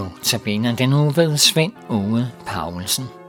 Notabene den nu ved Svend Ove Paulsen.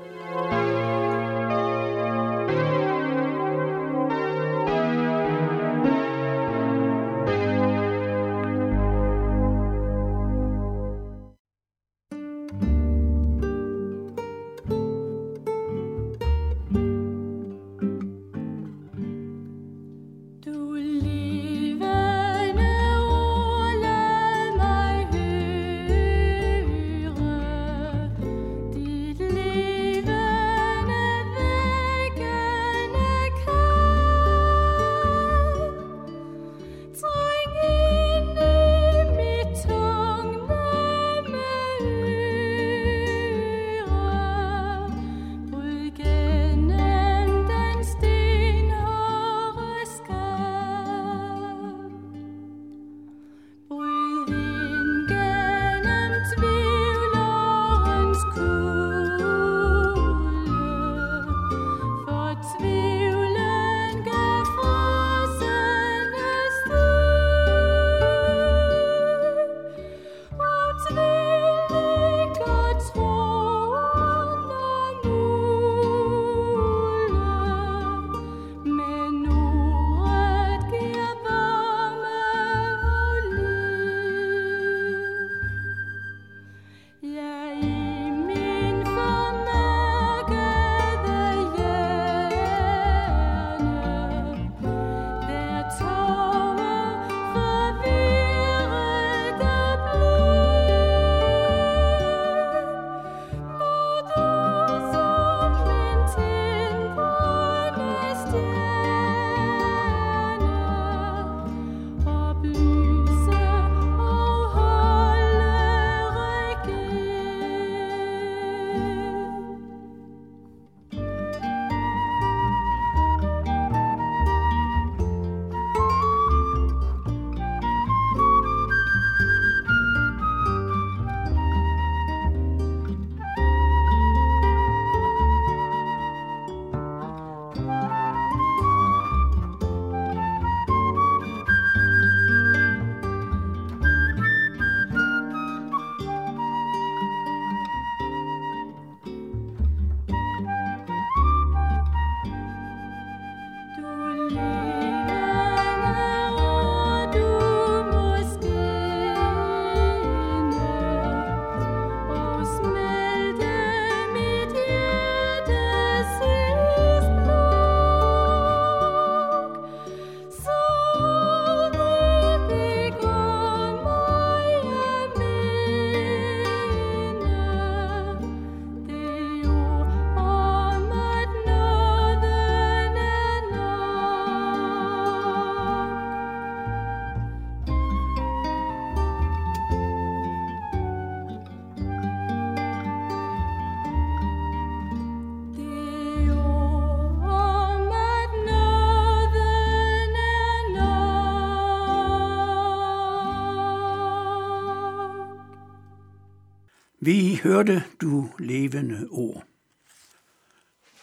Vi hørte du levende ord.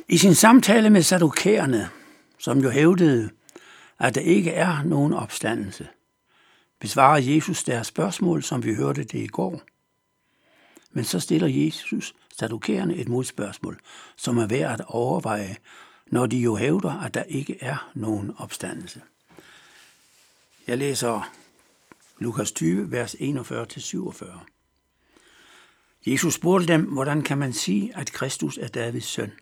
I sin samtale med sadukærerne, som jo hævdede, at der ikke er nogen opstandelse, besvarer Jesus deres spørgsmål, som vi hørte det i går. Men så stiller Jesus sadukærerne et modspørgsmål, som er værd at overveje, når de jo hævder, at der ikke er nogen opstandelse. Jeg læser Lukas 20, vers 41-47. Jesus spurgte dem, hvordan kan man sige, at Kristus er Davids søn?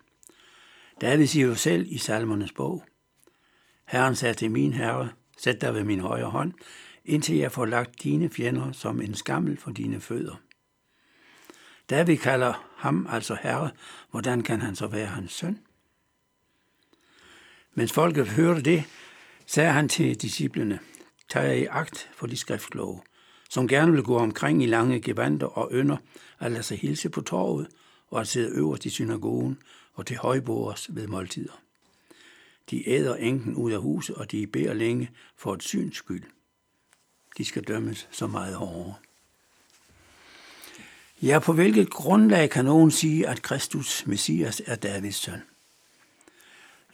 David siger jo selv i salmernes bog, Herren sagde til min herre, sæt dig ved min højre hånd, indtil jeg får lagt dine fjender som en skammel for dine fødder. David kalder ham altså herre, hvordan kan han så være hans søn? Mens folket hørte det, sagde han til disciplene, tag i agt for de skriftlove, som gerne vil gå omkring i lange gevanter og ønder at lade sig hilse på torvet og at sidde øverst i synagogen og til højbords ved måltider. De æder enken ud af huset, og de beder længe for et syns skyld. De skal dømmes så meget hårdere. Ja, på hvilket grundlag kan nogen sige, at Kristus, Messias, er Davids søn?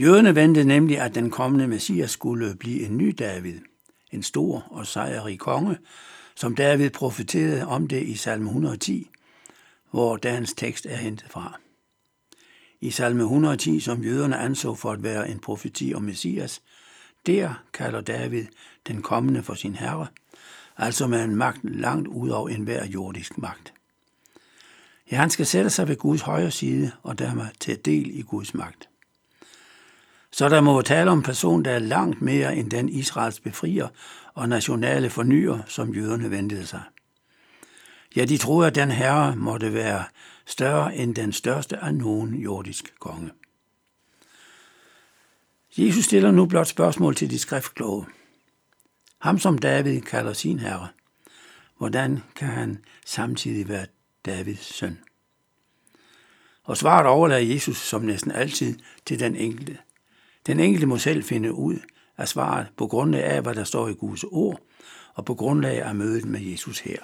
Jøderne ventede nemlig, at den kommende Messias skulle blive en ny David, en stor og sejrig konge, som David profeterede om det i salme 110, hvor dagens tekst er hentet fra. I salme 110, som jøderne anså for at være en profeti om Messias, der kalder David den kommende for sin herre, altså med en magt langt ud over enhver jordisk magt. Ja, han skal sætte sig ved Guds højre side og dermed tage del i Guds magt. Så der må tale om en person, der er langt mere end den Israels befrier og nationale fornyer, som jøderne ventede sig. Ja, de troede, at den herre måtte være større end den største af nogen jordisk konge. Jesus stiller nu blot spørgsmål til de skriftkloge. Ham som David kalder sin herre. Hvordan kan han samtidig være Davids søn? Og svaret overlader Jesus som næsten altid til den enkelte. Den enkelte må selv finde ud af svaret på grundlag af, hvad der står i Guds ord, og på grundlag af mødet med Jesus her.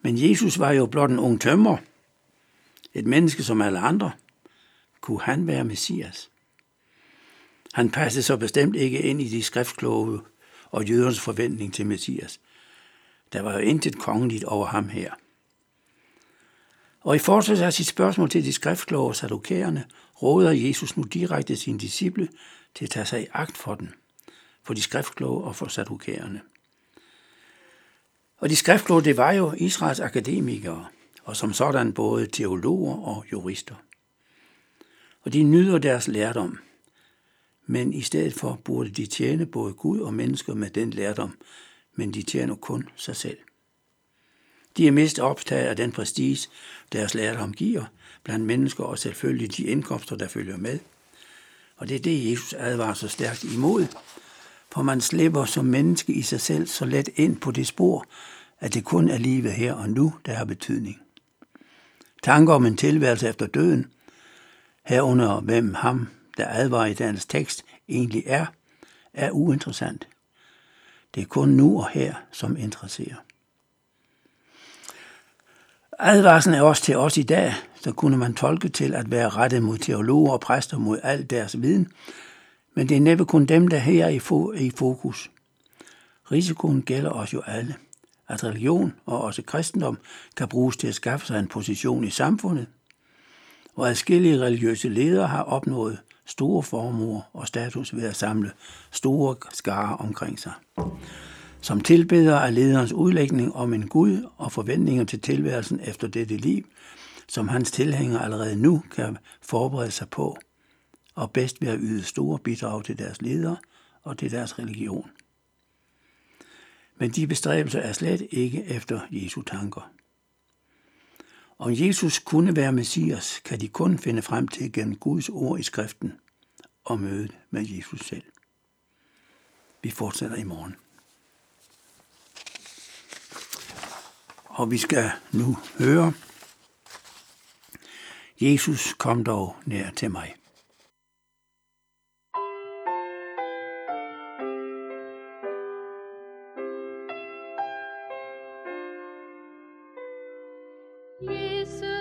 Men Jesus var jo blot en ung tømmer, et menneske som alle andre. Kunne han være Messias? Han passede så bestemt ikke ind i de skriftkloge og jødernes forventning til Messias. Der var jo intet kongeligt over ham her. Og i fortsættelse af sit spørgsmål til de skriftkloge og sadokærerne, råder Jesus nu direkte sine disciple til at tage sig i agt for den, for de skriftkloge og for sadokærerne. Og de skriftkloge, det var jo Israels akademikere, og som sådan både teologer og jurister. Og de nyder deres lærdom, men i stedet for burde de tjene både Gud og mennesker med den lærdom, men de tjener kun sig selv. De er mest optaget af den prestige, deres lærdom giver blandt mennesker, og selvfølgelig de indkomster, der følger med. Og det er det, Jesus advarer så stærkt imod, for man slipper som menneske i sig selv så let ind på det spor, at det kun er livet her og nu, der har betydning. Tanker om en tilværelse efter døden, herunder hvem ham, der advarer i dagens tekst, egentlig er, er uinteressant. Det er kun nu og her, som interesserer. Advarslen er også til os i dag, så kunne man tolke til at være rettet mod teologer og præster mod al deres viden, men det er næppe kun dem, der her er i fokus. Risikoen gælder os jo alle, at religion og også kristendom kan bruges til at skaffe sig en position i samfundet, og adskillige religiøse ledere har opnået store formuer og status ved at samle store skarer omkring sig. Som tilbeder af lederens udlægning om en Gud og forventninger til tilværelsen efter dette liv, som hans tilhængere allerede nu kan forberede sig på, og bedst ved at yde store bidrag til deres ledere og til deres religion. Men de bestræbelser er slet ikke efter Jesu tanker. Om Jesus kunne være Messias, kan de kun finde frem til gennem Guds ord i skriften og mødet med Jesus selv. Vi fortsætter i morgen. og vi skal nu høre. Jesus kom dog nær til mig. Jesus.